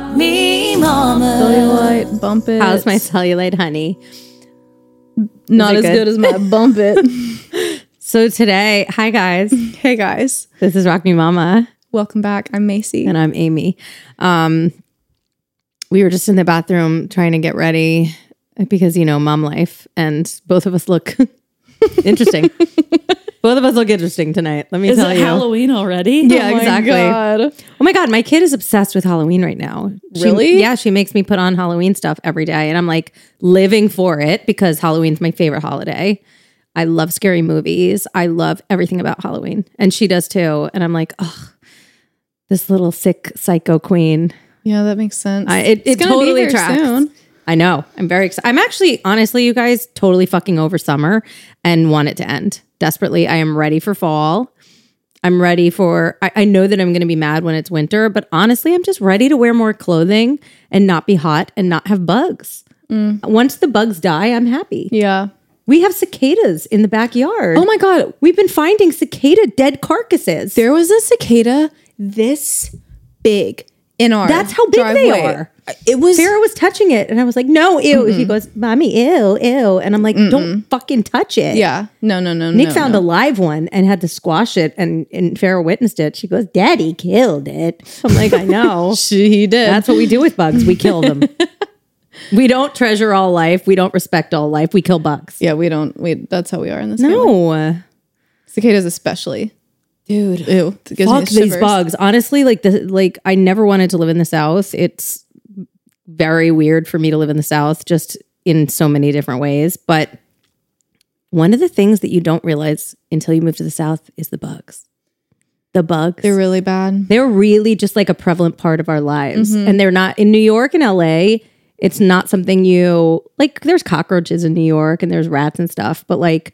Rock me, mama. Cellulite, bump it. How's my cellulite honey? Not as good? good? as my bump it. So today, hi guys. hey guys, This is Rock Me Mama welcome back. I'm Macy. and I'm Amie. Um we were just in the bathroom trying to get ready because you know, mom life and both of us look interesting. Both of us look interesting tonight. Let me Is tell it you. Halloween already? Yeah, oh exactly. God. Oh my god, my kid is obsessed with Halloween right now. She- Really? yeah, she makes me put on Halloween stuff every day, and I'm like living for it because Halloween's my favorite holiday. I love scary movies. I love everything about Halloween, and she does too. And I'm like, oh, this little sick psycho queen. Yeah, that makes sense. I, it It's it gonna be totally here tracks. soon. I know. I'm very excited. I'm actually, honestly, you guys, totally fucking over summer and want it to end desperately. I am ready for fall. I'm ready for, I, I know that I'm going to be mad when it's winter, but honestly, I'm just ready to wear more clothing and not be hot and not have bugs. Mm. Once the bugs die, I'm happy. Yeah. We have cicadas in the backyard. Oh my god, We've been finding cicada dead carcasses. there was a cicada this big in our. That's how big they are. It was. Sarah was touching it, and I was like, "No, ew." She mm-hmm. goes, "Mommy, ew, ew," and I'm like, "Don't fucking touch it." Yeah. No. No. No. Nick no, found no. a live one and had to squash it, and and Farah witnessed it. She goes, "Daddy killed it." I'm like, "I know." She did. That's what we do with bugs. We kill them. we don't treasure all life. We don't respect all life. We kill bugs. yeah. We don't. We. That's how we are in this. family. No, Cicadas especially. dude. Ew. Fuck these bugs. Honestly, like the like, I never wanted to live in the South. It's very weird for me to live in the South, just in so many different ways. But one of the things that you don't realize until you move to the South is the bugs. The bugs. They're really bad. they're really just like a prevalent part of our lives. Mm-hmm. And they're not in New York and LA. It's not something you like. There's cockroaches in New York and there's rats and stuff, but like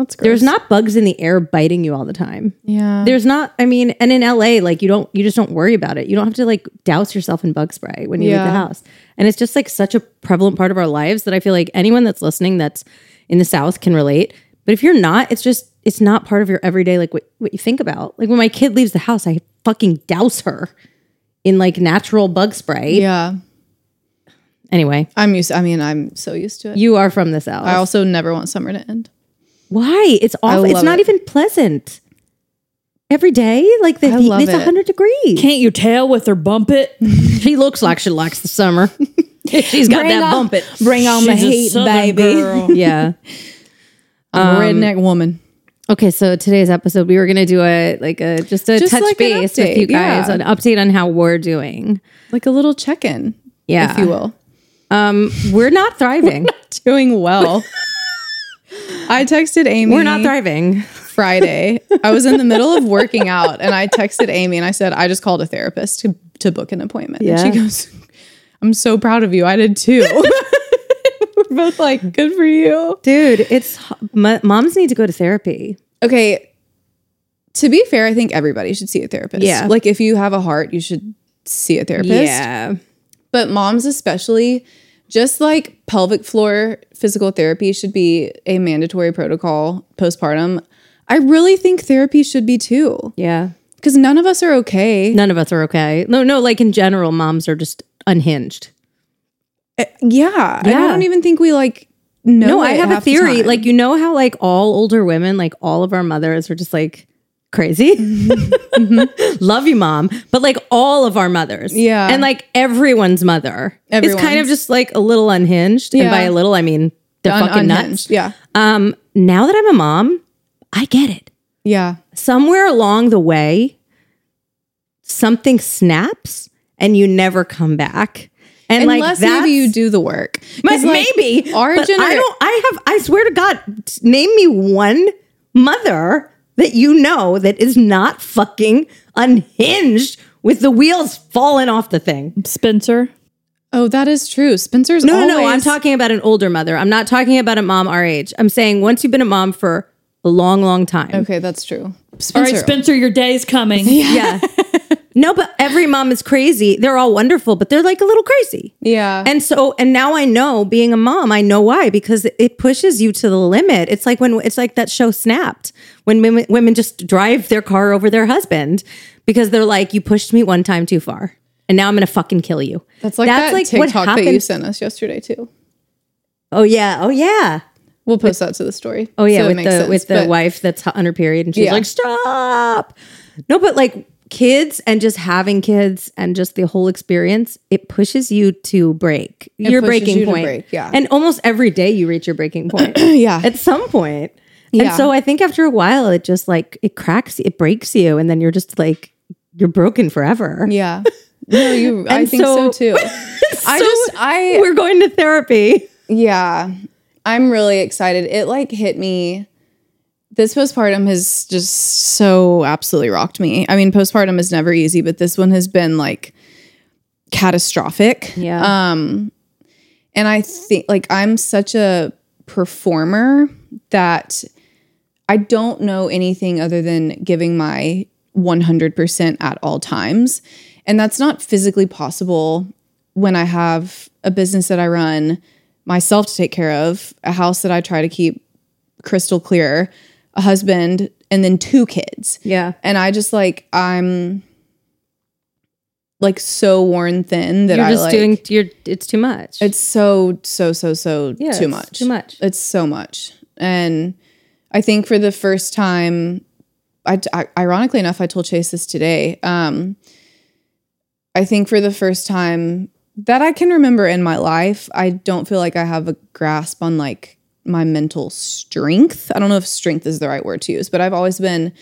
That's gross. there's not bugs in the air biting you all the time. Yeah. There's not, I mean, and in LA, like you don't, you just don't worry about it. You don't have to like douse yourself in bug spray when you leave the house. And it's just like such a prevalent part of our lives that I feel like anyone that's listening that's in the South can relate. But if you're not, it's just, it's not part of your everyday, like what, what you think about. Like when my kid leaves the house, I fucking douse her in like natural bug spray. Yeah. Anyway, I'm used. I mean, I'm so used to it. you are from the South. I also never want summer to end. Why? It's awful. It's not it. even pleasant. Every day, like the I heat, love it's it. 100 degrees. Can't you tell with her bump it? She looks like she likes the summer. She's got that on- bump it. Bring on the She's a heat, baby. girl. Yeah. I'm a redneck woman. Okay, so today's episode, we were gonna do a like a just a Just touch like base with you guys, yeah. an update on how we're doing. Like a little check-in, Yeah, if you will. Um, we're not thriving. Doing well. I texted Amie. we're not thriving. Friday. I was in the middle of working out and I texted Amie and I said, I just called a therapist to, to book an appointment. Yeah. And she goes, I'm so proud of you. I did too. We're both like, good for you. Dude, it's m- moms need to go to therapy. Okay. To be fair, I think everybody should see a therapist. Yeah. Like if you have a heart, you should see a therapist. Yeah, But moms, especially, just like pelvic floor physical therapy should be a mandatory protocol postpartum. I really think therapy should be too. yeah. Because none of us are okay. None of us are okay. No, no. Like in general, moms are just unhinged. Yeah. Yeah. I don't even think we like know. No, I have a the theory. time. Like you know how like all older women, like all of our mothers, are just like crazy. Love you, mom. But like all of our mothers, Yeah. and like everyone's mother, is kind of just like a little unhinged. And by a little, I mean they're Un- fucking unhinged. nuts. Yeah. Um, now that I'm a mom, I get it. Yeah. Somewhere along the way, something snaps, and you never come back. And like Unless that's, maybe you do the work. like, maybe our but I don't. I have. I swear to God, name me one mother that you know that is not fucking unhinged with the wheels falling off the thing. Spencer. Oh, that is true. Spencer's No, no, always, no. I'm talking about an older mother. I'm not talking about a mom our age. I'm saying once you've been a mom for a long, long time. Okay, that's true. All Spencer. right, Spencer, your day's coming. Yeah. no, but every mom is crazy. They're all wonderful, but they're like a little crazy. Yeah. And so, and now I know being a mom, I know why because it pushes you to the limit. It's like when it's like that show Snapped when women, women just drive their car over their husband because they're like, you pushed me one time too far. and now I'm gonna fucking kill you. That's like That's that TikTok that you sent us yesterday too. Oh yeah, oh yeah, We'll post that to the story. oh yeah. so with the sense, with the but- wife that's on her period, and she's Yeah. like, "Stop!" No, but like kids and just having kids and just the whole experience, it pushes you to break your breaking you point. break, yeah. and almost every day you reach your breaking point. Yeah. at some point. Yeah. And so I think after a while, it just like it cracks, it breaks you, and then you're just like you're broken forever. Yeah. No, you. I think so, so- too. I just. I. we're going to therapy. Yeah. I'm really excited. It like hit me. This postpartum has just so absolutely rocked me. I mean, postpartum is never easy, but this one has been like catastrophic. Yeah. Um, and I think like I'm such a performer that I don't know anything other than giving my 100% at all times. And that's not physically possible when I have a business that I run, myself to take care of, a house that I try to keep crystal clear, a husband, and then two kids. yeah. And I just like, I'm like so worn thin that You're I just like, doing you're it's too much. it's so so so so Yeah, too much. too much. It's so much. And I think for the first time I, I ironically enough I told Chase this today. Um I think for the first time that I can remember in my life, I don't feel like I have a grasp on like my mental strength. I don't know if strength is the right word to use, but I've always been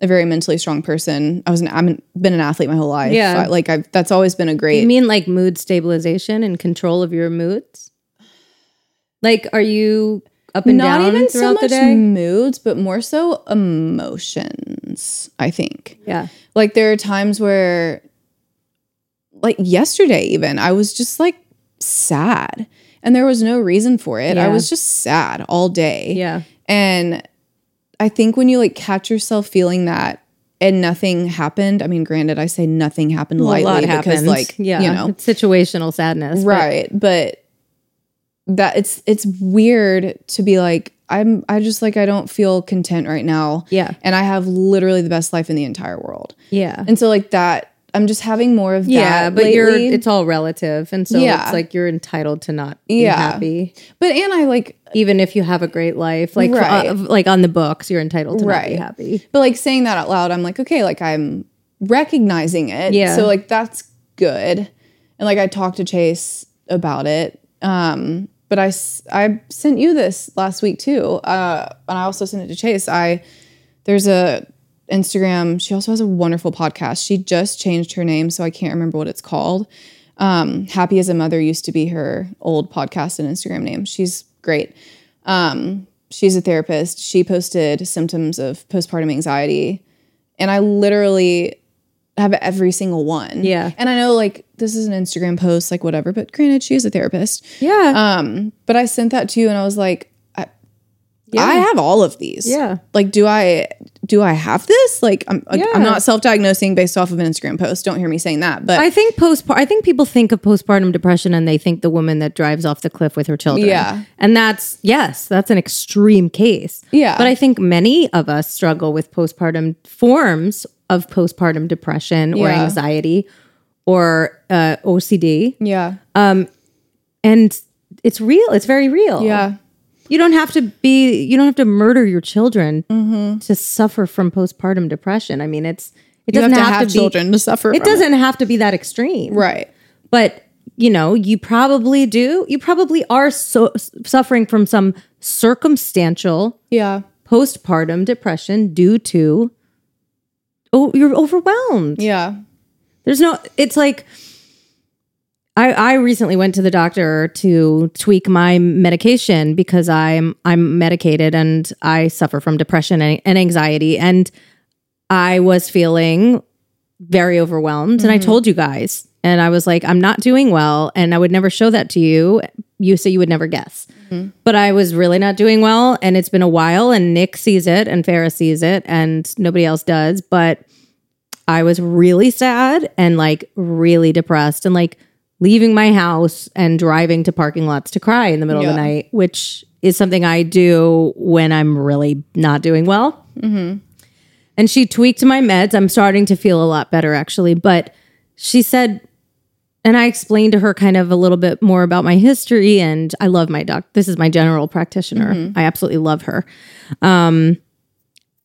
a very mentally strong person. I was an I've been an athlete my whole life. Yeah. I- like I've that's always been a great you mean like mood stabilization and control of your moods? Like are you up and not down even so throughout the much day? moods, but more so emotions. I think yeah. like there are times where, like yesterday, even I was just like sad, and there was no reason for it. I was just sad all day. Yeah. and I think when you like catch yourself feeling that. And nothing happened. I mean, granted, I say nothing happened Well, lightly a lot because, happens. like, yeah, you know, it's situational sadness. but- right but that it's it's weird to be like i'm i just like i don't feel content right now Yeah. and i have literally the best life in the entire world Yeah. and so like that i'm just having more of Yeah, that but you're it's all relative. And so Yeah. it's like you're entitled to not be Yeah. happy. but and i like Even if you have a great life. Like Right. uh, like on the books, you're entitled to not be happy. but like saying that out loud i'm like okay like i'm recognizing it Yeah. so like that's good and like i talked to chase about it um but i s- i sent you this last week too uh and i also sent it to chase i there's a instagram. She also has a wonderful podcast. She just changed her name so i can't remember what it's called. Um happy as a mother used to be her old podcast and instagram name. She's great. Um she's a therapist. She posted symptoms of postpartum anxiety and i literally have every single one. Yeah. and i know like this is an instagram post like whatever but granted she is a therapist. Yeah. um but i sent that to you and i was like I, I have all of these Yeah. like do i do i have this like i'm, Yeah. I'm not self-diagnosing based off of an instagram post don't hear me saying that but I think postpart. I think people think of postpartum depression and they think the woman that drives off the cliff with her children. Yeah. and that's yes, that's an extreme case. Yeah. but I think many of us struggle with postpartum forms of postpartum depression or Yeah. anxiety or uh, OCD, yeah Um, and it's real. It's very real. yeah You don't have to be. You don't have to murder your children Mm-hmm. to suffer from postpartum depression. I mean, it's. It you have doesn't to have be, children to suffer It doesn't have to be that extreme. right but you know you probably do you probably are so suffering from some circumstantial yeah postpartum depression due to oh you're overwhelmed yeah there's no it's like I, I recently went to the doctor to tweak my medication because I'm I'm medicated and I suffer from depression and, and anxiety. And I was feeling very overwhelmed. And I mm-hmm. told you guys. And I was like I'm not doing well. And I would never show that to you. You say you would never guess. Mm-hmm. But I was really not doing well. And it's been a while and Nick sees it and Farah sees it and nobody else does. But I was really sad and like really depressed. And like leaving my house and driving to parking lots to cry in the middle of the night, which is something I do when I'm really not doing well. And she tweaked my meds. I'm starting to feel a lot better actually, but she said and I explained to her kind of a little bit more about my history. And I love my doc. This is my general practitioner. I absolutely love her. Um,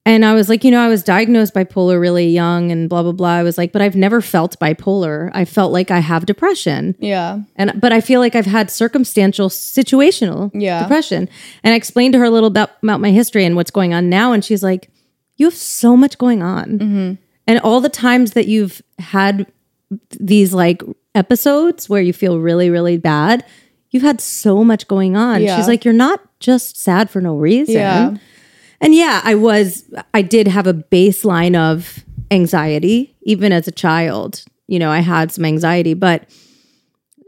and I was like, you know, I was diagnosed bipolar really young and blah, blah, blah. I was like, but I've never felt bipolar. I felt like I have depression. Yeah. And but I feel like I've had circumstantial, situational Yeah. depression. And I explained to her a little bit about my history and what's going on now. And she's like, "You have so much going on, mm-hmm. and all the times that you've had these like episodes where you feel really, really bad, you've had so much going on." Yeah. She's like, "You're not just sad for no reason." Yeah. And yeah, I was, I did have a baseline of anxiety, even as a child. You know, I had some anxiety, but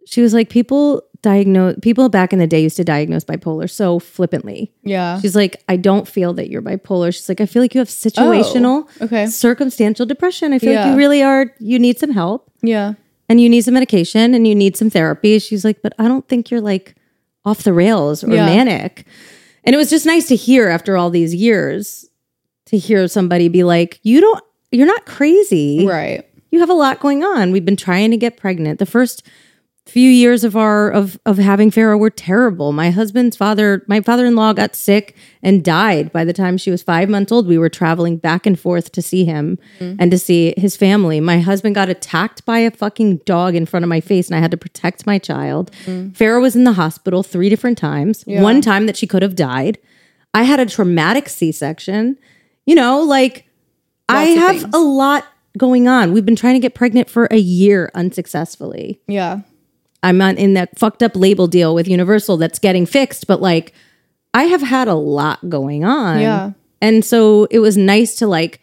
she was like, people diagnose, people back in the day used to diagnose bipolar so flippantly. Yeah. She's like, I don't feel that you're bipolar. She's like, I feel like you have situational, oh, okay. circumstantial depression. I feel like you really are, you need some help Yeah. and you need some medication and you need some therapy. She's like, but I don't think you're like off the rails or Yeah. manic. And it was just nice to hear after all these years to hear somebody be like, you don't, you're not crazy. Right. You have a lot going on. We've been trying to get pregnant. The first few years of our of of having Farah were terrible. My husband's father, my father-in-law got sick and died by the time she was 5 months old. We were traveling back and forth to see him mm-hmm. and to see his family. My husband got attacked by a fucking dog in front of my face and I had to protect my child. Mm-hmm. Farah was in the hospital 3 different times. One time that she could have died. I had a traumatic C-section. You know, like I Lots of have things. a lot going on. We've been trying to get pregnant for a year unsuccessfully. Yeah. I'm on in that fucked up label deal with Universal that's getting fixed, but like I have had a lot going on. Yeah. And so it was nice to like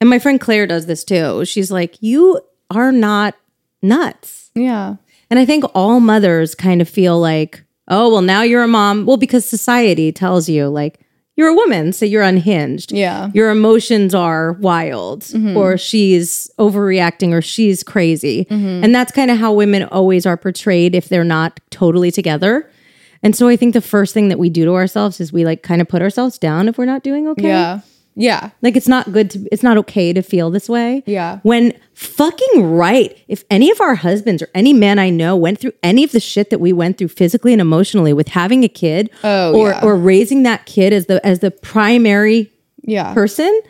and my friend Claire does this too. She's like, "You are not nuts." Yeah. And I think all mothers kind of feel like, "Oh, well now you're a mom." Well, because society tells you like you're a woman, so you're unhinged Yeah. your emotions are wild mm-hmm. or she's overreacting or she's crazy. Mm-hmm. And that's kind of how women always are portrayed if they're not totally together. And so I think the first thing that we do to ourselves is we like kind of put ourselves down if we're not doing okay. Yeah. Yeah. Like it's not good to it's not okay to feel this way. Yeah. When fucking right, if any of our husbands or any man I know went through any of the shit that we went through physically and emotionally with having a kid Oh, or yeah. or raising that kid as the as the primary Yeah. person,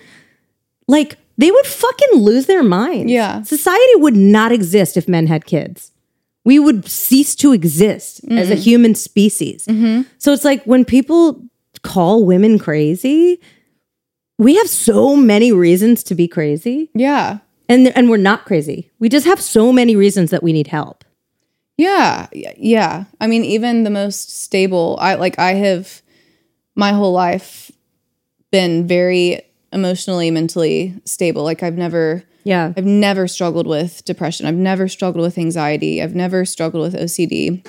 like they would fucking lose their minds. Yeah. Society would not exist if men had kids. We would cease to exist as a Mm-hmm. human species. So it's like when people call women crazy, we have so many reasons to be crazy. yeah. And and we're not crazy. We just have so many reasons that we need help. Yeah. Yeah. I mean, even the most stable, I like, I have my whole life been very emotionally, mentally stable. Like, I've never, Yeah. I've never struggled with depression. I've never struggled with anxiety. I've never struggled with OCD.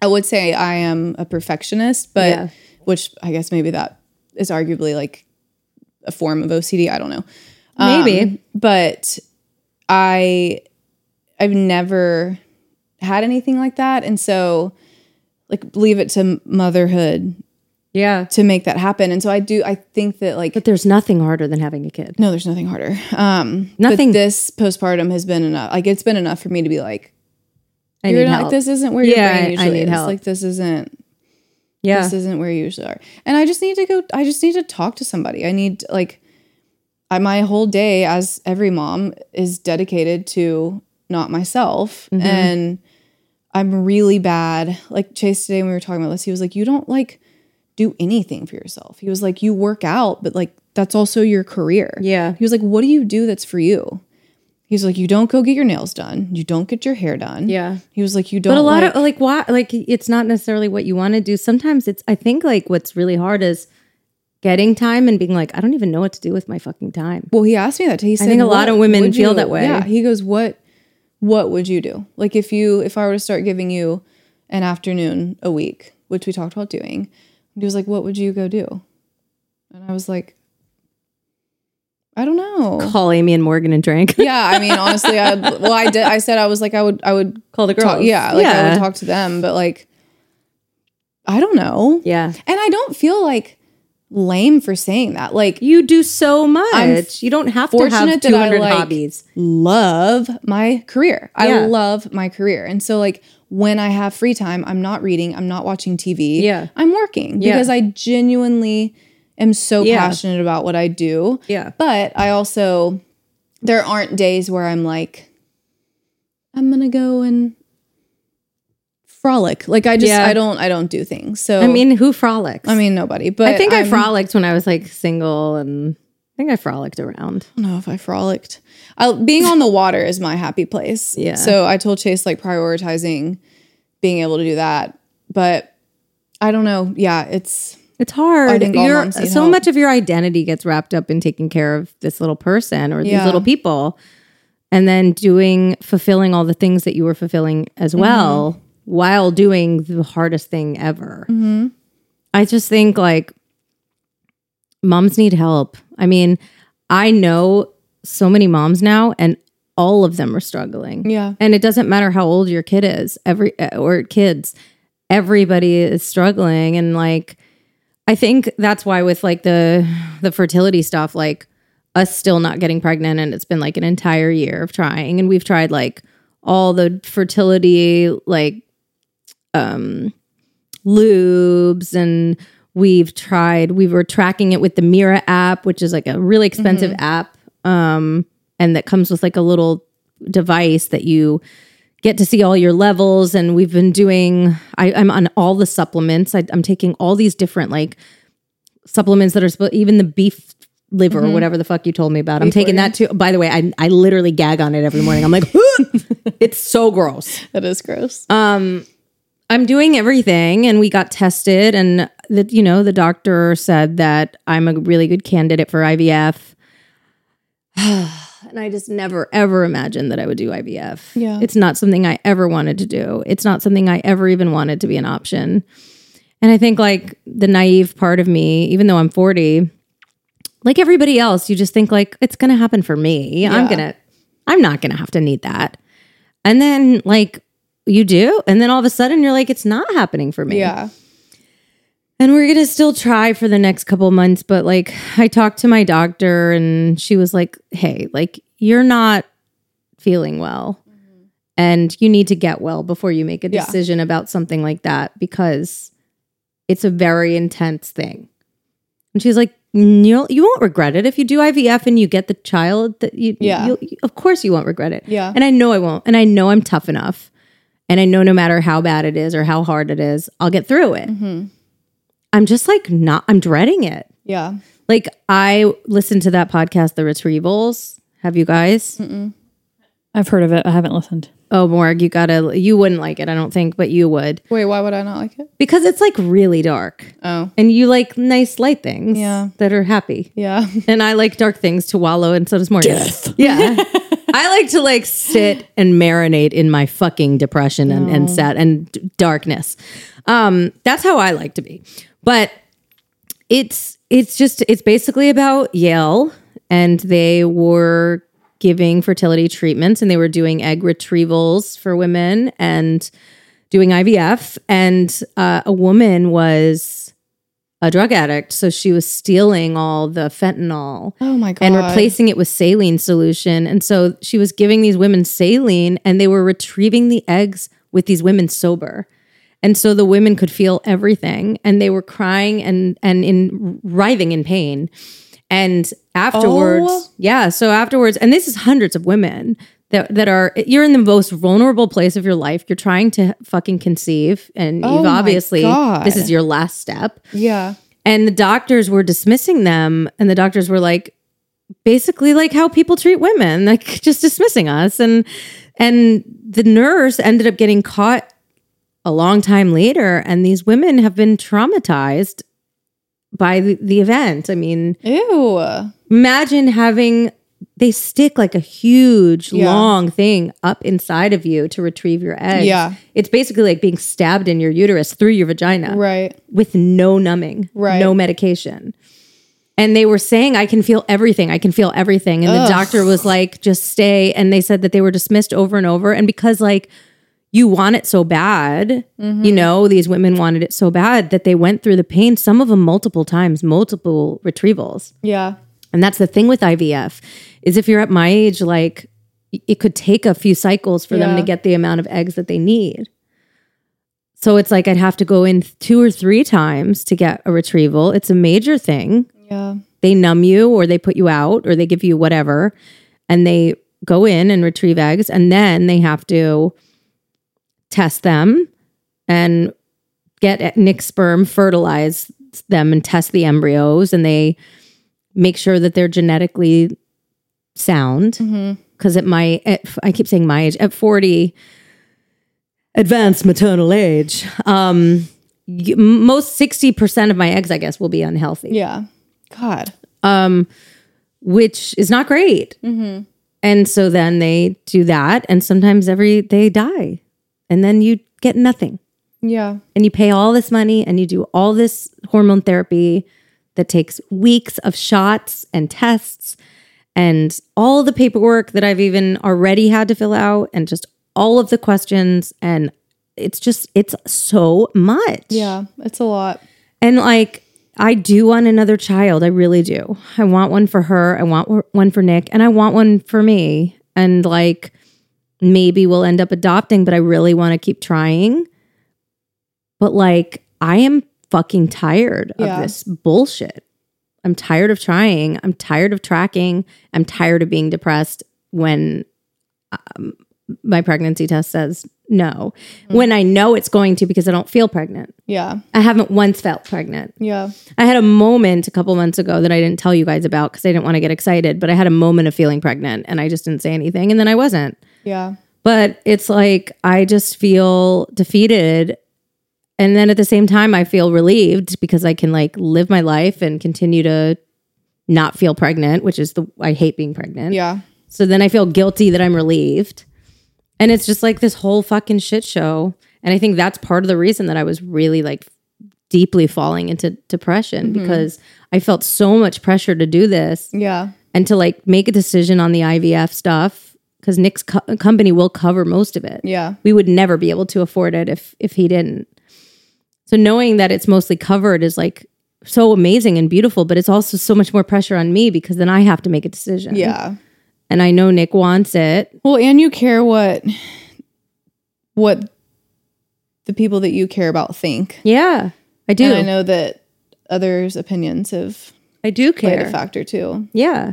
I would say I am a perfectionist, but Yeah. which I guess maybe that is arguably like a form of OCD. I don't know. Um, Maybe. but I I've never had anything like that, and so like leave it to motherhood yeah. to make that happen. And so I do. I think that like But there's nothing harder than having a kid. no, there's nothing harder. Um, Nothing- But this postpartum has been enough. Like it's been enough for me to be like, I you're need not. help. This isn't where your Yeah, brain I- I usually need is. help. Like this isn't. Yeah. This isn't where you usually are. And I just need to go. I just need to talk to somebody. I need like. I, my whole day, as every mom, is dedicated to not myself, Mm-hmm. and I'm really bad. Like Chase today, when we were talking about this, he was like, "You don't like do anything for yourself." He was like, "You work out, but like that's also your career." Yeah. He was like, "What do you do that's for you?" He's like, "You don't go get your nails done. You don't get your hair done." Yeah. He was like, "You don't." But a lot like- of like why like it's not necessarily what you want to do. Sometimes it's I think like what's really hard is getting time and being like, I don't even know what to do with my fucking time. Well, he asked me that. He said, I think a lot of women feel you-" that way. Yeah. He goes, "What? What would you do? Like if you, if I were to start giving you an afternoon a week, which we talked about doing." He was like, "What would you go do?" And I was like, "I don't know." Call Amie and Morgan and drink. yeah, I mean, honestly, I well, I did. I said I was like, I would, I would Call the talk. girls. Yeah, like I would talk to them, but like, I don't know. yeah. And I don't feel like lame for saying that. Like You do so much. you don't have to have I 200 like hobbies. love my career. I Yeah. love my career. And so like when I have free time, I'm not reading, I'm not watching TV. Yeah. I'm working Yeah. because I genuinely am so Yeah. passionate about what I do. Yeah. But I also there aren't days where I'm like I'm going to go and frolic. Like I just Yeah. I don't I don't do things. So I mean, who frolics? I mean nobody, but I think i I'm- frolicked when I was like single and I think I frolicked around. I don't know if I frolicked. I, being on the water is my happy place. Yeah. So I told Chase like prioritizing being able to do that, but I don't know. Yeah, it's It's hard. I think all Your- moms need so help. much of your identity gets wrapped up in taking care of this little person or these Yeah. little people, and then doing fulfilling all the things that you were fulfilling Mm-hmm. as well while doing the hardest thing ever. Mm-hmm. I just think like moms need help. I mean, I know so many moms now, and all of them are struggling. Yeah. and it doesn't matter how old your kid is. Every or kids, everybody is struggling, and like I think that's why with like the the fertility stuff, like us still not getting pregnant, and it's been like an entire year of trying, and we've tried like all the fertility like um lubes and we've tried we were tracking it with the mira app which is like a really expensive app um and that comes with like a little device that you get to see all your levels and we've been doing I, i'm on all the supplements. I, i'm taking all these different like supplements that are supposed even the beef liver or whatever the fuck you told me about. I'm taking that too. By the way I, I literally gag on it every morning. I'm like it's so gross. That is gross. Um, I'm doing everything and we got tested and that you know the doctor said that I'm a really good candidate for IVF. and I just never ever imagined that I would do IVF. Yeah. It's not something I ever wanted to do. It's not something I ever even wanted to be an option. And I think like the naive part of me, even though I'm 40, like everybody else, you just think like it's going to happen for me. I'm going to I'm not going to have to need that. And then like you do, and then all of a sudden you're like it's not happening for me. yeah. And we're going to still try for the next couple months, but like I talked to my doctor and she was like, "Hey, like you're not feeling well. Mm-hmm. And you need to get well before you make a Yeah. decision about something like that because it's a very intense thing." And she's like, "You you won't regret it if you do IVF and you get the child that you Yeah. you'll- of course you won't regret it." Yeah. And I know I won't. And I know I'm tough enough. And I know no matter how bad it is or how hard it is, I'll get through it. Mm-hmm. I'm just like not, I'm dreading it. Yeah. Like I listened to that podcast, The Retrievals. Have you guys? I've heard of it. I haven't listened. Oh, Morg, you gotta, you wouldn't like it, I don't think, but you would Wait, why would I not like it? because it's like really dark Oh. and you like nice light things Yeah. that are happy. Yeah. And I like dark things to wallow, and so does Morgan. Yeah. I like to like sit and marinate in my fucking depression and, and sad and d- darkness. Um, that's how I like to be. But it's it's just it's basically about Yale and they were giving fertility treatments and they were doing egg retrievals for women and doing IVF and uh, a woman was a drug addict so she was stealing all the fentanyl Oh my god. and replacing it with saline solution. And so she was giving these women saline and they were retrieving the eggs with these women sober. And so the women could feel everything and they were crying and and in writhing in pain. And afterwards, Oh. yeah, so afterwards, and this is hundreds of women that, that are you're in the most vulnerable place of your life. You're trying to fucking conceive and Oh you've obviously this is your last step. Yeah. And the doctors were dismissing them, and the doctors were like, basically like how people treat women, like just dismissing us. And and the nurse ended up getting caught a long time later, and these women have been traumatized by the, the event. I mean, Ew. imagine having they stick like a huge Yeah. long thing up inside of you to retrieve your eggs. Yeah. It's basically like being stabbed in your uterus through your vagina Right. with no numbing, Right. no medication. And they were saying, I can feel everything. I can feel everything. And the doctor was like, just stay. And they said that they were dismissed over and over. And because, like, you want it so bad. Mm-hmm. You know, these women wanted it so bad that they went through the pain, some of them multiple times, multiple retrievals. Yeah. And that's the thing with IVF is if you're at my age, like it could take a few cycles for them to get the amount of eggs that they need. So it's like I'd have to go in two or three times to get a retrieval. It's a major thing. Yeah. They numb you or they put you out or they give you whatever and they go in and retrieve eggs and then they have to test them and get Nick's sperm, fertilize them and test the embryos and they make sure that they're genetically sound because at my at, i keep saying my age at 40 advanced maternal age um y- most 60% of my eggs i guess will be unhealthy Yeah. God. um which is not great and so then they do that and sometimes every they die and then you get nothing Yeah. and you pay all this money and you do all this hormone therapy that takes weeks of shots and tests and all the paperwork that I've even already had to fill out and just all of the questions and it's just it's so much. Yeah. It's a lot. And like I do want another child, I really do. I want one for her, I want one for Nick, and I want one for me. And like maybe we'll end up adopting, but I really want to keep trying. But like I am fucking tired Yeah. of this bullshit. I'm tired of trying. I'm tired of tracking. I'm tired of being depressed when um, my pregnancy test says no. When I know it's going to because I don't feel pregnant. Yeah. I haven't once felt pregnant. Yeah. I had a moment a couple months ago that I didn't tell you guys about because I didn't want to get excited, but I had a moment of feeling pregnant and I just didn't say anything and then I wasn't. Yeah. But it's like I just feel defeated. And then at the same time, I feel relieved because I can like live my life and continue to not feel pregnant, which is the I hate being pregnant. Yeah. So then I feel guilty that I'm relieved. And it's just like this whole fucking shit show. And I think that's part of the reason that I was really like deeply falling into depression mm-hmm. because I felt so much pressure to do this Yeah. and to like make a decision on the IVF stuff because Nick's co- company will cover most of it. Yeah. We would never be able to afford it if if he didn't. So knowing that it's mostly covered is like so amazing and beautiful, but it's also so much more pressure on me because then I have to make a decision. Yeah. And I know Nick wants it. Well, and you care what what the people that you care about think. Yeah, I do. And I know that others' opinions have I do played care. a factor too. Yeah.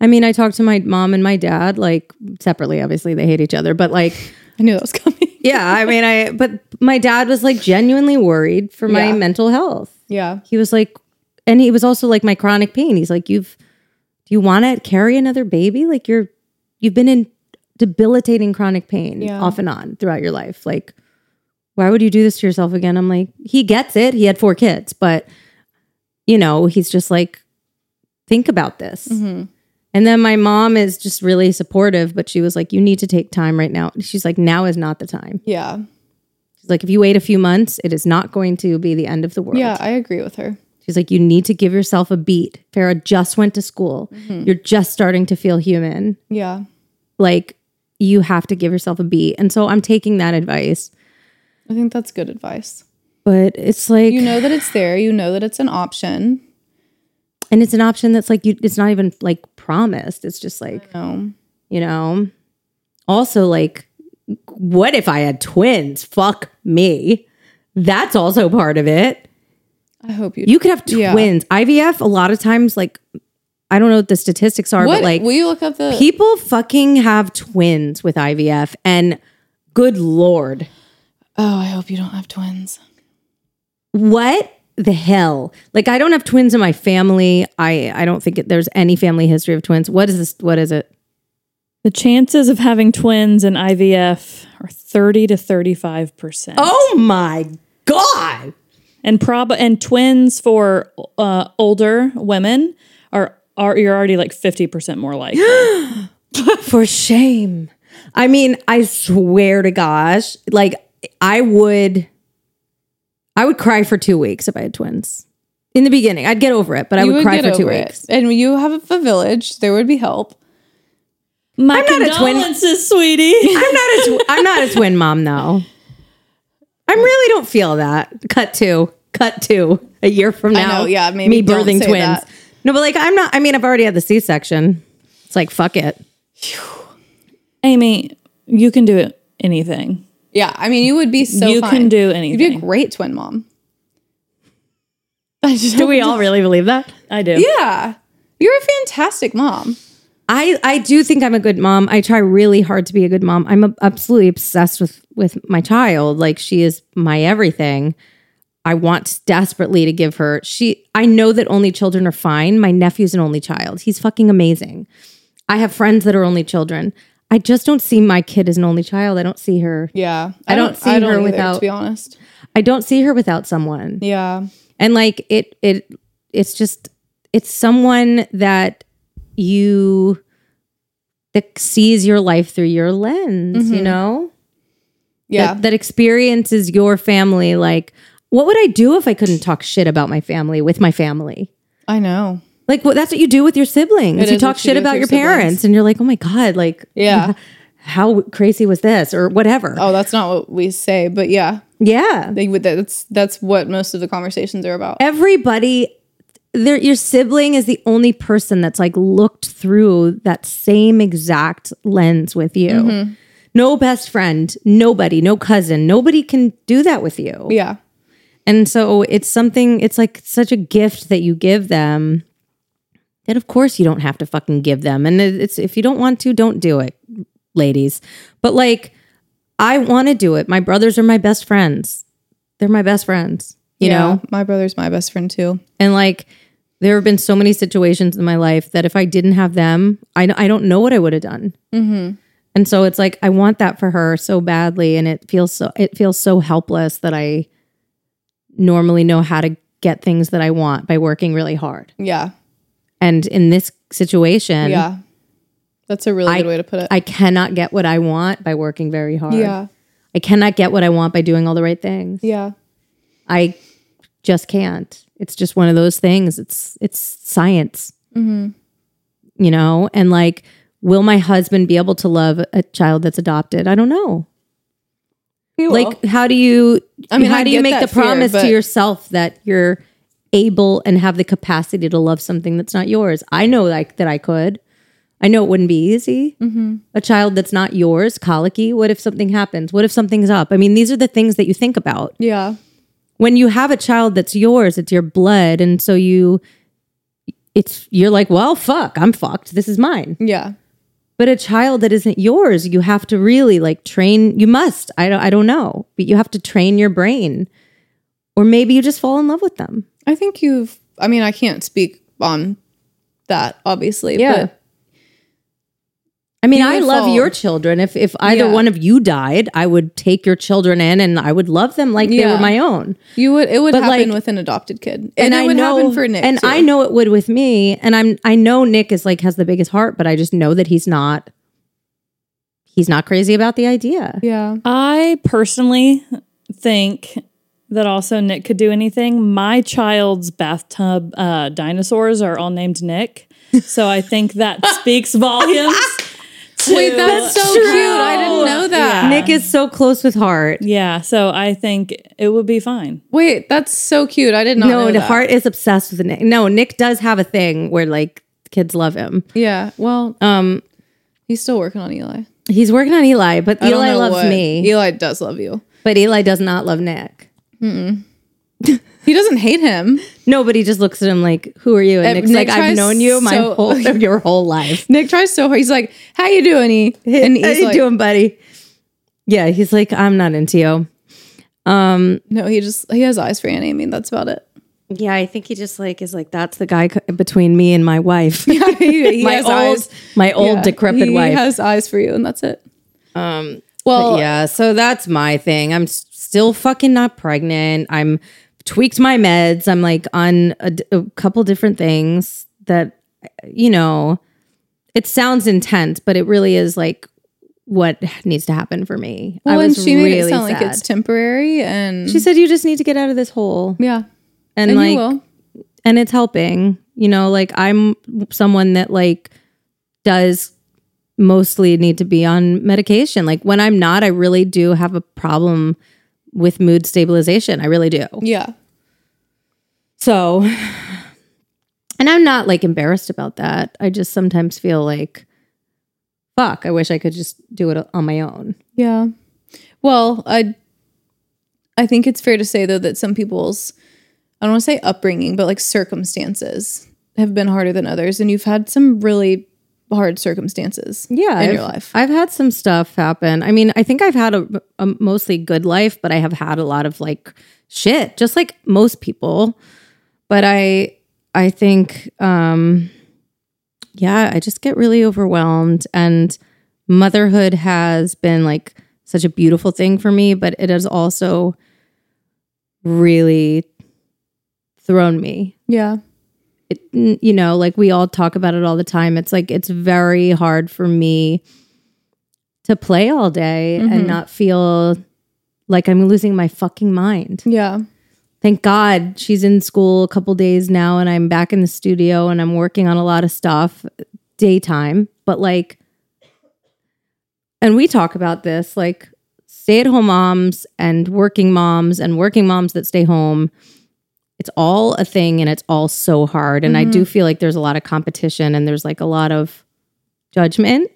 I mean, I talked to my mom and my dad like separately. Obviously, they hate each other, but like, I knew that was coming. Yeah, I mean, I, but my dad was like genuinely worried for my Yeah. mental health. yeah. He was like, and he was also like my chronic pain. He's like, you've, do you want to carry another baby? Like, you're, you've been in debilitating chronic pain Yeah. off and on throughout your life. Like, why would you do this to yourself again? I'm like, he gets it. He had four kids, but, you know, he's just like, think about this. Mm-hmm. And then my mom is just really supportive, but she was like, you need to take time right now. She's like, now is not the time. Yeah. She's like, if you wait a few months, it is not going to be the end of the world. Yeah, I agree with her. She's like, you need to give yourself a beat. Farah just went to school. Mm-hmm. You're just starting to feel human. Yeah. Like, you have to give yourself a beat. And so I'm taking that advice. I think that's good advice. But it's like, You know that it's there, you know that it's an option. And it's an option that's like, you, it's not even like promised. It's just like, No. you know, also like, what if I had twins? Fuck me. That's also part of it. I hope you You could have Yeah. twins. IVF, a lot of times, like, I don't know what the statistics are, What but like, will you look up the People fucking have twins with IVF, and good lord, Oh, I hope you don't have twins. what the hell? Like, I don't have twins in my family. I I don't think it, there's any family history of twins. What is this? What is it? The chances of having twins in IVF are 30 to 35%. Oh my god! And prob and twins for uh, older women are are you're already like 50% more likely. For shame. I mean, I swear to gosh, like I would, I would cry for two weeks if I had twins. In the beginning, I'd get over it, but I you would, cry for two it. weeks. And you have a village, there would be help. My I'm not a twin. sweetie. I'm not a tw- I'm not a twin mom though. I really don't feel that. Cut two. Cut two. A year from now. know, yeah, maybe me birthing twins. that. No, but like I'm not. I mean, I've already had the C-section. It's like fuck it. Amie, you can do it, anything. Yeah, I mean, you would be so. You fine. can do anything. You'd be a great twin mom. I just Do we all really believe that? I do. Yeah, you're a fantastic mom. I I do think I'm a good mom. I try really hard to be a good mom. I'm absolutely obsessed with with my child. Like she is my everything. I want desperately to give her. She I know that only children are fine. My nephew's an only child. He's fucking amazing. I have friends that are only children. I just don't see my kid as an only child. I don't see her. Yeah, I don't see I her don't either, without- To be honest, I don't see her without someone. yeah, and like it it it's just it's someone that you that sees your life through your lens you mm-hmm. know yeah, that, that experiences your family like what would i do if i couldn't talk shit about my family with my family I know. Like what that's what you do with your siblings It you talk you shit about your parents and you're like oh my god like Yeah. how crazy was this or whatever Oh, that's not what we say, but yeah, yeah they. That's that's what most of the conversations are about. everybody your sibling is the only person that's like looked through that same exact lens with you. Mm-hmm. No best friend, nobody, no cousin, nobody can do that with you. Yeah, And so it's something it's like such a gift that you give them that of course you don't have to fucking give them. And it's if you don't want to, don't do it, ladies. But like I want to do it. My brothers are my best friends. They're my best friends, you yeah. know? my brother's my best friend too. And like, there have been so many situations in my life that if I didn't have them, I, I don't know what I would have done. Mm-hmm. And so it's like I want that for her so badly, and it feels so it feels so helpless that I normally know how to get things that I want by working really hard. Yeah, And in this situation, yeah, that's a really good way to put it. I cannot get what I want by working very hard. yeah, I cannot get what I want by doing all the right things. yeah, I just can't. It's just one of those things. It's it's science, Mm-hmm. you know. And like, will my husband be able to love a child that's adopted? I don't know. Like, how do you? I mean, how I do you make the fear, promise to yourself that you're able and have the capacity to love something that's not yours? I know like that I could. I know it wouldn't be easy. Mm-hmm. A child that's not yours, colicky. What if something happens? What if something's up? I mean, these are the things that you think about Yeah, when you have a child that's yours, it's your blood, and so you, it's you're like, well, fuck, I'm fucked. This is mine. yeah, But a child that isn't yours, you have to really like train. You must. I don't. I don't know, but you have to train your brain, or maybe you just fall in love with them. I think you've. I mean, I can't speak on that, obviously. Yeah. but I mean, You I love fall. your children. If if either Yeah. one of you died, I would take your children in, and I would love them like they were my own. you would. It would But, happen like- with an adopted kid, and, it I would know, happen for Nick. and too. I know it would with me. And I'm I know Nick is like has the biggest heart, but I just know that he's not. He's not crazy about the idea. Yeah, I personally think that also Nick could do anything. My child's bathtub uh, dinosaurs are all named Nick. So I think that speaks volumes. to- wait, that's so cute. I didn't know that. Nick is so close with heart. Yeah, so I think it would be fine. Wait, that's so cute. I did not No, know the that. heart is obsessed with Nick. No, Nick does have a thing where like kids love him. Yeah. Well, Um, he's still working on Eli. he's working on Eli, but I Eli loves what- me. Eli does love you. But Eli does not love Nick. He doesn't hate him. No, but he just looks at him like, "Who are you?" And Uh, Nick's Nick like, "I've tries known you my so- whole your whole life." Nick tries so hard. He's like, "How you doing?" E?" And How he's you like, doing, buddy? Yeah, he's like, "I'm not into you." Um, "No." He just he has eyes for Annie. I mean, that's about it. yeah, I think he just like is like that's the guy co- between me and my wife, he, he my has old, eyes. my old Yeah, decrepit he wife. has eyes for you, and that's it. um, Well, But yeah, so that's my thing. I'm s- still fucking not pregnant. I'm tweaked my meds. I'm like on a couple different things that, you know, it sounds intense, but it really is like what needs to happen for me. well, I and she made really it sound like it's temporary, and She said you just need to get out of this hole, yeah, and, and like, you will. and it's helping. You know, like I'm someone that like does mostly need to be on medication. Like when I'm not, I really do have a problem with mood stabilization. I really do. Yeah. So, and I'm not like embarrassed about that. I just sometimes feel like, fuck, I wish I could just do it on my own. Yeah. Well, I I think it's fair to say though that some people's I don't want to say upbringing, but like circumstances have been harder than others and you've had some really hard circumstances Yeah, in I've, your life. I've had some stuff happen. I mean, I think I've had a, a mostly good life, but I have had a lot of like shit, just like most people. But I, I think, um, yeah, I just get really overwhelmed, and motherhood has been like such a beautiful thing for me, but it has also really thrown me Yeah. It, you know, like we all talk about it all the time. It's like it's very hard for me to play all day and mm-hmm. not feel like I'm losing my fucking mind. Yeah. Thank God she's in school a couple days now and I'm back in the studio and I'm working on a lot of stuff daytime. But like, and we talk about this like stay at home moms and working moms and working moms that stay home. It's all a thing and it's all so hard. And I do mm-hmm. feel like there's a lot of competition and there's like a lot of judgment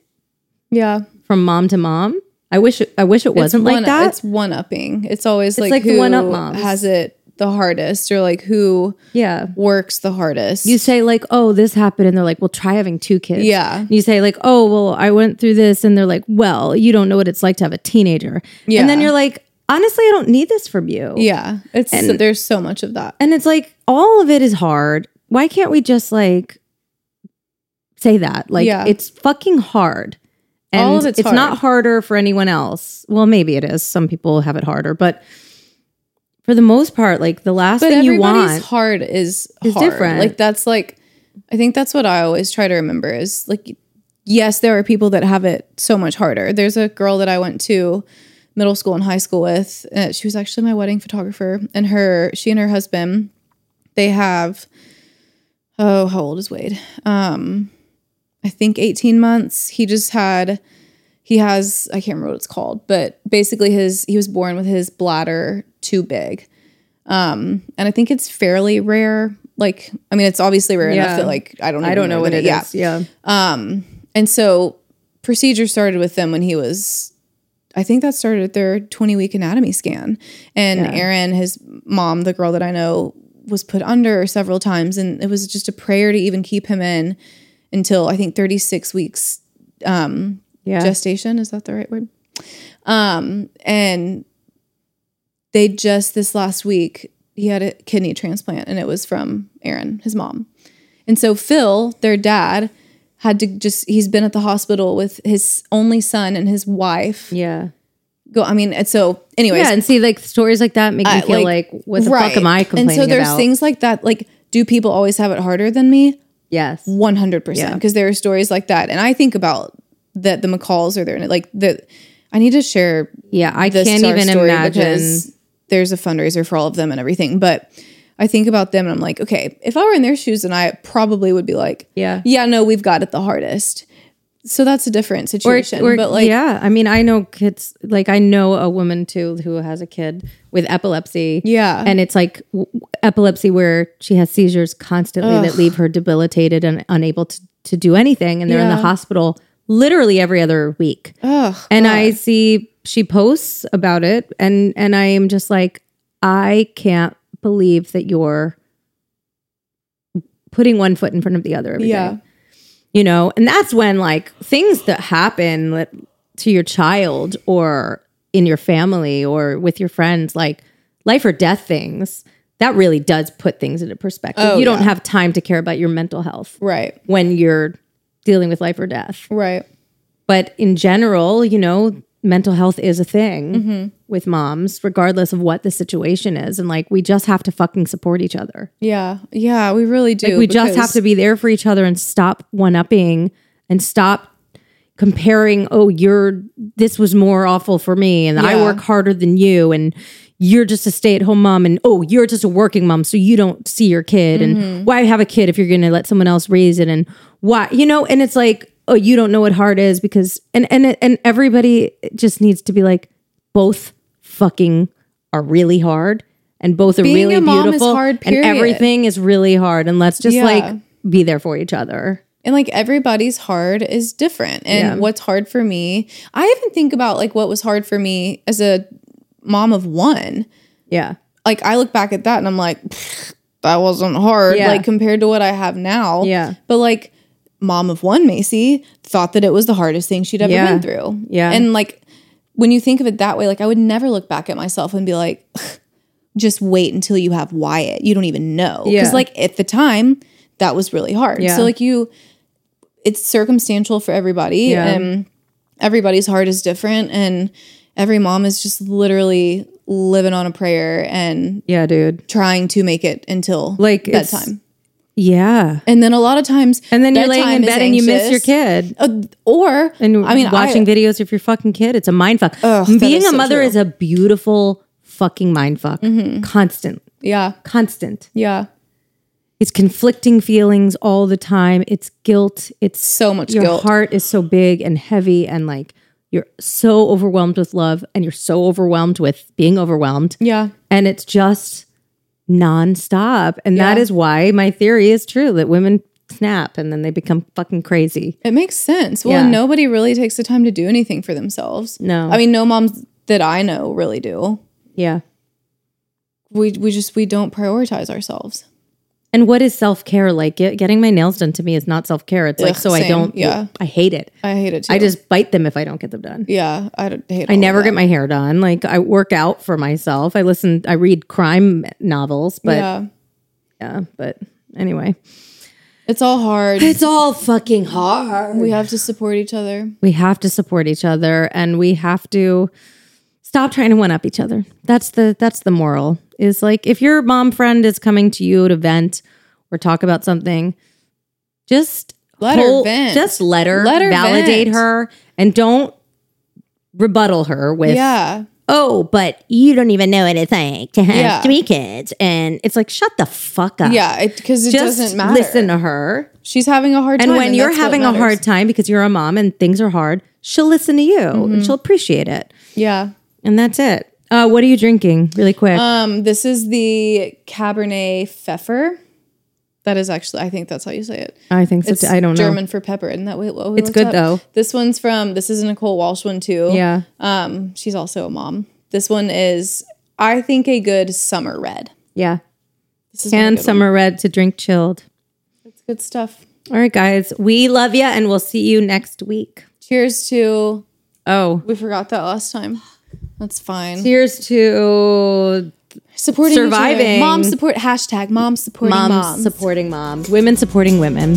Yeah. from mom to mom. I wish I wish it wasn't one, like that. It's one upping. It's always like, like the who one-up moms. has it the hardest or like who yeah. works the hardest. You say like, "Oh, this happened," and they're like, "Well, try having two kids." Yeah. You say like, "Oh, well, I went through this," and they're like, "Well, you don't know what it's like to have a teenager." Yeah. And then you're like, "Honestly, I don't need this from you." yeah. It's there's so much of that. And it's like all of it is hard. Why can't we just like say that? Like Yeah. it's fucking hard. And All of it's hard. not harder for anyone else. Well, maybe it is. Some people have it harder, but for the most part, like the last But thing you want heart is, is hard. different. Like that's like I think that's what I always try to remember is like yes, there are people that have it so much harder. There's a girl that I went to middle school and high school with. Uh, she was actually my wedding photographer and her she and her husband they have oh, how old is Wade? Um I think 18 months. He just had he has I can't remember what it's called, but basically his he was born with his bladder too big. Um and I think it's fairly rare. Like I mean it's obviously rare enough that like I don't I don't know what that it is. yeah. Yeah. Um and so procedure started with them when he was I think that started at their 20 week anatomy scan. And Erin, his mom, the girl that I know, was put under several times. And it was just a prayer to even keep him in until I think 36 weeks Yeah. gestation. Is that the right word? Um, and they just this last week, he had a kidney transplant and it was from Erin, his mom. And so Phil, their dad, had to just he's been at the hospital with his only son and his wife. yeah. Go I mean, and so anyways, Yeah, and see, like stories like that make me I- feel like, what the fuck am I complaining And so there's about? things like that. Like, do people always have it harder than me? yes, One hundred percent. Because there are stories like that, and I think about that the McCalls are there, and like the. I need to share yeah. I can't even imagine. there's a fundraiser for all of them and everything. But I think about them and I'm like, okay, if I were in their shoes, and I probably would be like, Yeah. yeah, no, we've got it the hardest. So that's a different situation. Or- but like, yeah, I mean, I know kids. Like, I know a woman too who has a kid with epilepsy. Yeah. and it's like w- epilepsy where she has seizures constantly that leave her debilitated and unable to to do anything, and they're in the hospital literally every other week. ugh, and I see she posts about it, and and I am just like, I can't believe that you're putting one foot in front of the other every day yeah, you know? And that's when like things that happen that- to your child or in your family or with your friends like life or death things that really does put things into perspective. Oh, you don't yeah. have time to care about your mental health right, when you're dealing with life or death. Right, but in general you know mental health is a thing Mm-hmm. with moms regardless of what the situation is and like we just have to fucking support each other yeah, yeah. We really do. Like, we just have to be there for each other and stop one upping and stop comparing, oh, you're this was more awful for me and I work harder than you and you're just a stay-at-home mom and oh, you're just a working mom so you don't see your kid Mm-hmm. and why have a kid if you're going to let someone else raise it and why, you know, and it's like oh, you don't know what hard is because and and and everybody just needs to be like, both fucking are really hard, and both are Being really a mom is beautiful, hard, and everything is really hard, and let's just Yeah. like be there for each other. and like everybody's hard is different and Yeah. what's hard for me i even think about like what was hard for me as a mom of one Yeah, like i look back at that and i'm like that wasn't hard Yeah. like compared to what i have now Yeah. but like mom of one macy thought that it was the hardest thing she'd ever Yeah. been through Yeah. and like when you think of it that way like i would never look back at myself and be like just wait until you have wyatt you don't even know because Yeah. like at the time that was really hard Yeah. so like you it's circumstantial for everybody Yeah. and everybody's heart is different and every mom is just literally living on a prayer and yeah, dude. trying to make it until Like, that bedtime. Yeah, And then a lot of times and then you're laying in bed and you miss your kid. Uh, or and I mean watching I, videos of your fucking kid. It's a mind fuck. Ugh, Being a so mother true. is a beautiful fucking mind fuck. Constant, yeah constant. yeah It's conflicting feelings all the time. It's guilt. It's so much guilt. your guilt heart is so big and heavy, and like you're so overwhelmed with love, and you're so overwhelmed with being overwhelmed. yeah and it's just nonstop. And that Yeah. is why my theory is true that women snap and then they become fucking crazy. it makes sense well Yeah. nobody really takes the time to do anything for themselves No. I mean no moms that I know really do Yeah. we we just we don't prioritize ourselves And what is self care like? Get, getting my nails done to me is not self care. It's like Ugh, so I same. don't. Yeah. I hate it. I hate it too I just bite them if I don't get them done. yeah I don't hate I all never of get my hair done. Like I work out for myself. I listen. I read crime novels. But yeah, yeah But anyway, it's all hard it's all fucking hard. we have to support each other we have to support each other and we have to stop trying to one up each other that's the that's the moral is like if your mom friend is coming to you to vent or talk about something just Let her vent. just let her Let her validate vent. her and don't rebuttal her with yeah oh but you don't even know what it's like to have Yeah. three kids and it's like shut the fuck up yeah because it, just doesn't matter listen to her she's having a hard time and when you're having a hard time because you're a mom and things are hard, she'll listen to you Mm-hmm. and she'll appreciate it. yeah And that's it. Uh, what are you drinking, really quick? um this is the cabernet pfeffer that is actually i think that's how you say it I think so. it's too. I don't know. german for pepper isn't that what what we It's good, up? though. this one's from this is a nicole walsh one too. Yeah. um she's also a mom this one is i think a good summer red Yeah. this is And good one. summer red to drink chilled. it's good stuff All right, guys. We love you and we'll see you next week. cheers to Oh, we forgot that last time that's fine cheers to supporting each other. Surviving. mom support hashtag mom supporting moms, moms, supporting moms, women supporting women.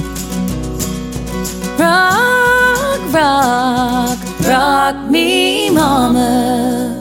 Rock, rock, rock me, mama.